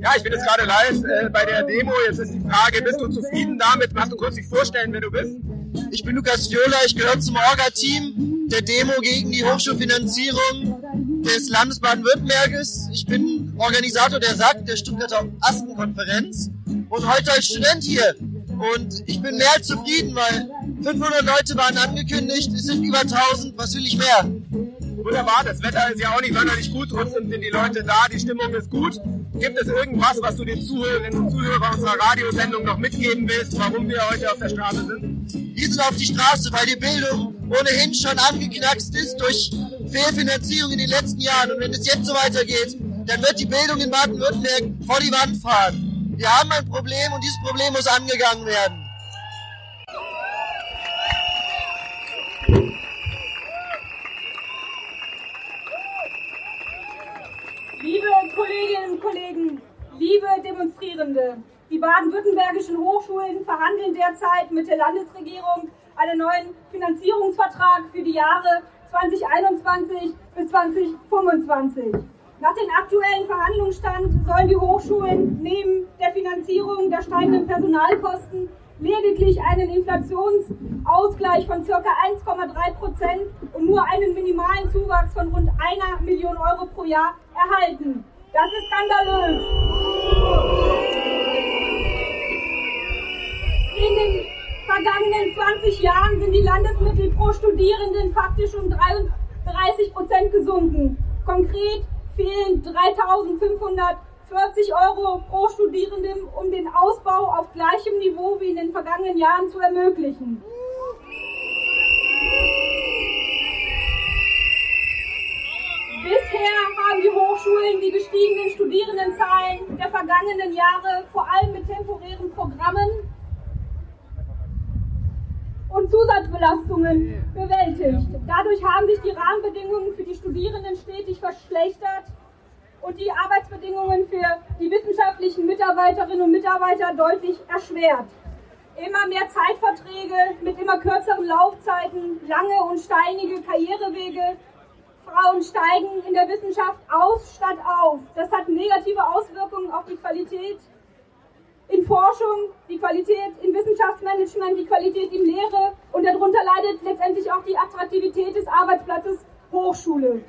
Ja, ich bin jetzt gerade live äh, bei der Demo. Jetzt ist die Frage, bist du zufrieden damit? Machst du kurz dich vorstellen, wer du bist? Ich bin Lukas Viola, ich gehöre zum Orga-Team der Demo gegen die Hochschulfinanzierung des Landes Baden-Württemberges. Ich bin Organisator der SAK, der Stuttgarter Astenkonferenz und heute als Student hier. Und ich bin mehr als zufrieden, weil 500 Leute waren angekündigt, es sind über 1000, was will ich mehr? Wunderbar, das Wetter ist ja auch nicht sonderlich gut, trotzdem sind die Leute da, die Stimmung ist gut. Gibt es irgendwas, was du den Zuhörerinnen und Zuhörern unserer Radiosendung noch mitgeben willst, warum wir heute auf der Straße sind? Wir sind auf die Straße, weil die Bildung ohnehin schon angeknackst ist durch Fehlfinanzierung in den letzten Jahren. Und wenn es jetzt so weitergeht, dann wird die Bildung in Baden-Württemberg vor die Wand fahren. Wir haben ein Problem und dieses Problem muss angegangen werden. Kolleginnen und Kollegen, liebe Demonstrierende, die baden-württembergischen Hochschulen verhandeln derzeit mit der Landesregierung einen neuen Finanzierungsvertrag für die Jahre 2021 bis 2025. Nach dem aktuellen Verhandlungsstand sollen die Hochschulen neben der Finanzierung der steigenden Personalkosten lediglich einen Inflationsausgleich von ca. 1,3 Prozent und nur einen minimalen Zuwachs von rund einer Million Euro pro Jahr erhalten. Das ist skandalös. In den vergangenen 20 Jahren sind die Landesmittel pro Studierenden faktisch um 33 Prozent gesunken. Konkret fehlen 3.540 Euro pro Studierenden, um den Ausbau auf gleichem Niveau wie in den vergangenen Jahren zu ermöglichen. Bisher haben die Hochschulen die gestiegenen Studierendenzahlen der vergangenen Jahre vor allem mit temporären Programmen und Zusatzbelastungen bewältigt. Dadurch haben sich die Rahmenbedingungen für die Studierenden stetig verschlechtert und die Arbeitsbedingungen für die wissenschaftlichen Mitarbeiterinnen und Mitarbeiter deutlich erschwert. Immer mehr Zeitverträge mit immer kürzeren Laufzeiten, lange und steinige Karrierewege Frauen steigen in der Wissenschaft aus statt auf. Das hat negative Auswirkungen auf die Qualität in Forschung, die Qualität in Wissenschaftsmanagement, die Qualität in Lehre und darunter leidet letztendlich auch die Attraktivität des Arbeitsplatzes Hochschule.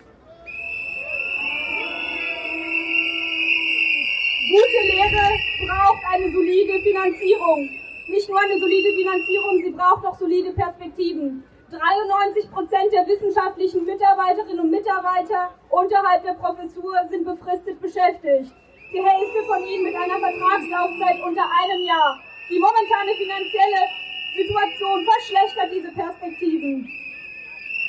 Gute Lehre braucht eine solide Finanzierung. Nicht nur eine solide Finanzierung, sie braucht auch solide Perspektiven. 93 Prozent der wissenschaftlichen Mitarbeiterinnen und Mitarbeiter unterhalb der Professur sind befristet beschäftigt. Die Hälfte von ihnen mit einer Vertragslaufzeit unter einem Jahr. Die momentane finanzielle Situation verschlechtert diese Perspektiven.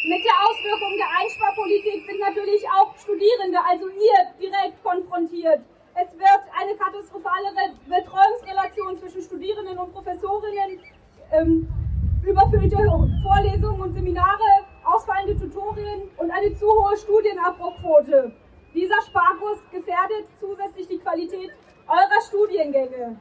Mit der Auswirkung der Einsparpolitik sind natürlich auch Studierende, also ihr, direkt konfrontiert. Es wird eine katastrophale Betreuungsrelation zwischen Studierenden und Professorinnen ähm, überfüllte Vorlesungen und Seminare, ausfallende Tutorien und eine zu hohe Studienabbruchquote. Dieser Sparkurs gefährdet zusätzlich die Qualität eurer Studiengänge.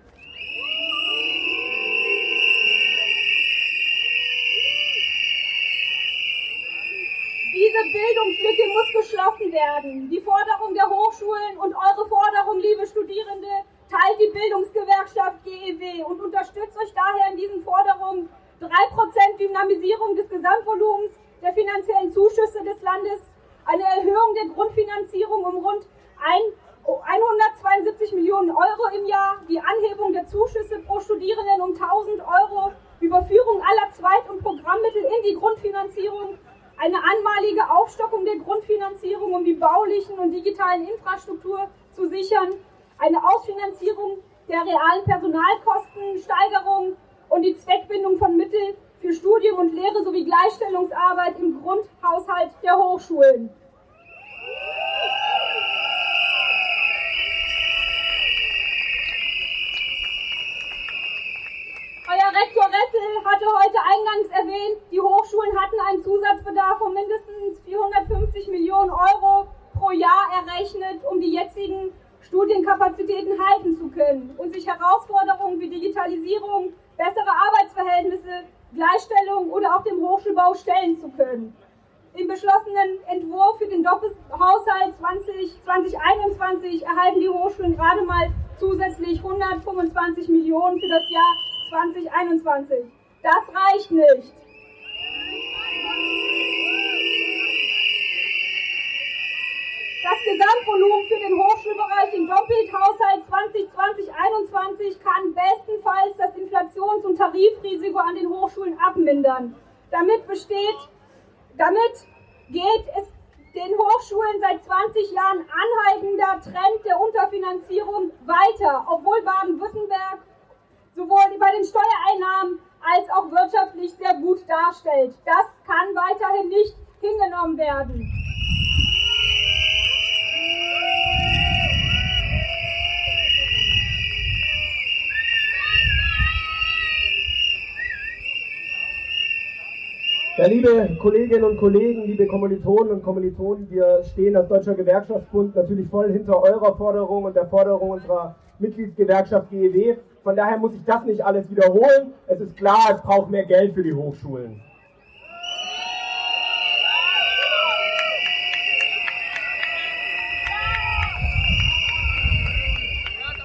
Diese Bildungslücke muss geschlossen werden. Die Forderung der Hochschulen und eure Forderung, liebe Studierende, teilt die Bildungsgewerkschaft GEW und unterstützt euch daher in diesen Forderungen 3% Dynamisierung des Gesamtvolumens der finanziellen Zuschüsse des Landes, eine Erhöhung der Grundfinanzierung um rund 172 Millionen Euro im Jahr, die Anhebung der Zuschüsse pro Studierenden um 1000 Euro, Überführung aller Zweit- und Programmmittel in die Grundfinanzierung, eine anmalige Aufstockung der Grundfinanzierung, um die baulichen und digitalen Infrastruktur zu sichern, eine Ausfinanzierung der realen Personalkostensteigerung und die Zweckbindung von Mitteln für Studium und Lehre sowie Gleichstellungsarbeit im Grundhaushalt der Hochschulen. Euer Rektor Ressel hatte heute eingangs erwähnt, die Hochschulen hatten einen Zusatzbedarf von mindestens 450 Millionen Euro pro Jahr errechnet, um die jetzigen Studienkapazitäten halten zu können und sich Herausforderungen wie Digitalisierung, bessere Arbeitsverhältnisse, Gleichstellung oder auch dem Hochschulbau stellen zu können. Im beschlossenen Entwurf für den Doppelhaushalt 20, 2021 erhalten die Hochschulen gerade mal zusätzlich 125 Millionen für das Jahr 2021. Das reicht nicht. Das Gesamtvolumen für den Hochschulbereich im Doppelhaushalt 2020-21 kann bestenfalls das Inflations- und Tarifrisiko an den Hochschulen abmindern. Damit besteht, damit geht es den Hochschulen seit 20 Jahren anhaltender Trend der Unterfinanzierung weiter, obwohl Baden-Württemberg sowohl bei den Steuereinnahmen als auch wirtschaftlich sehr gut darstellt. Das kann weiterhin nicht hingenommen werden. Ja, liebe Kolleginnen und Kollegen, liebe Kommilitonen und Kommilitonen, wir stehen als Deutscher Gewerkschaftsbund natürlich voll hinter eurer Forderung und der Forderung unserer Mitgliedsgewerkschaft GEW. Von daher muss ich das nicht alles wiederholen. Es ist klar, es braucht mehr Geld für die Hochschulen.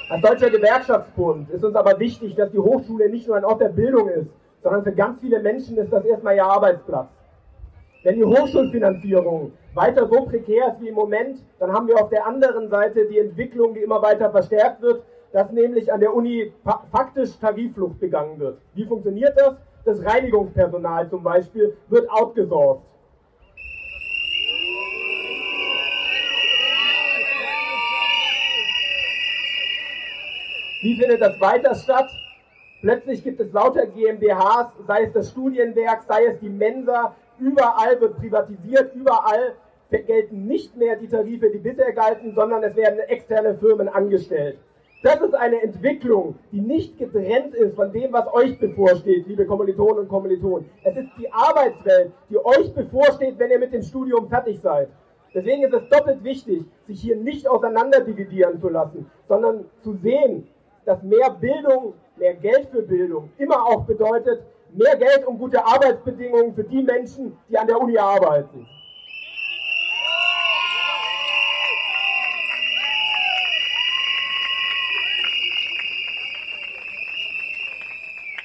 Als Deutscher Gewerkschaftsbund ist uns aber wichtig, dass die Hochschule nicht nur ein Ort der Bildung ist, sondern für ganz viele Menschen ist das erstmal ihr Arbeitsplatz. Wenn die Hochschulfinanzierung weiter so prekär ist wie im Moment, dann haben wir auf der anderen Seite die Entwicklung, die immer weiter verstärkt wird, dass nämlich an der Uni faktisch Tarifflucht begangen wird. Wie funktioniert das? Das Reinigungspersonal zum Beispiel wird outgesourced. Wie findet das weiter statt? Plötzlich gibt es lauter GmbHs, sei es das Studienwerk, sei es die Mensa, überall wird privatisiert, überall gelten nicht mehr die Tarife, die bisher galten, sondern es werden externe Firmen angestellt. Das ist eine Entwicklung, die nicht getrennt ist von dem, was euch bevorsteht, liebe Kommilitonen und Kommilitonen. Es ist die Arbeitswelt, die euch bevorsteht, wenn ihr mit dem Studium fertig seid. Deswegen ist es doppelt wichtig, sich hier nicht auseinanderdividieren zu lassen, sondern zu sehen, dass mehr Bildung mehr Geld für Bildung immer auch bedeutet, mehr Geld um gute Arbeitsbedingungen für die Menschen, die an der Uni arbeiten.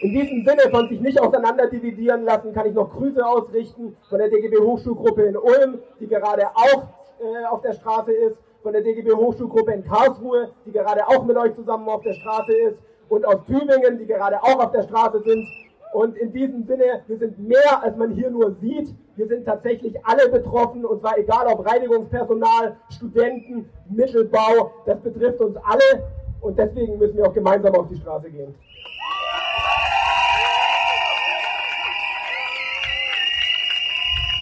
In diesem Sinne von sich nicht auseinanderdividieren lassen, kann ich noch Grüße ausrichten von der DGB Hochschulgruppe in Ulm, die gerade auch äh, auf der Straße ist, von der DGB Hochschulgruppe in Karlsruhe, die gerade auch mit euch zusammen auf der Straße ist, und aus Tübingen, die gerade auch auf der Straße sind. Und in diesem Sinne, wir sind mehr, als man hier nur sieht. Wir sind tatsächlich alle betroffen, und zwar egal ob Reinigungspersonal, Studenten, Mittelbau, das betrifft uns alle. Und deswegen müssen wir auch gemeinsam auf die Straße gehen.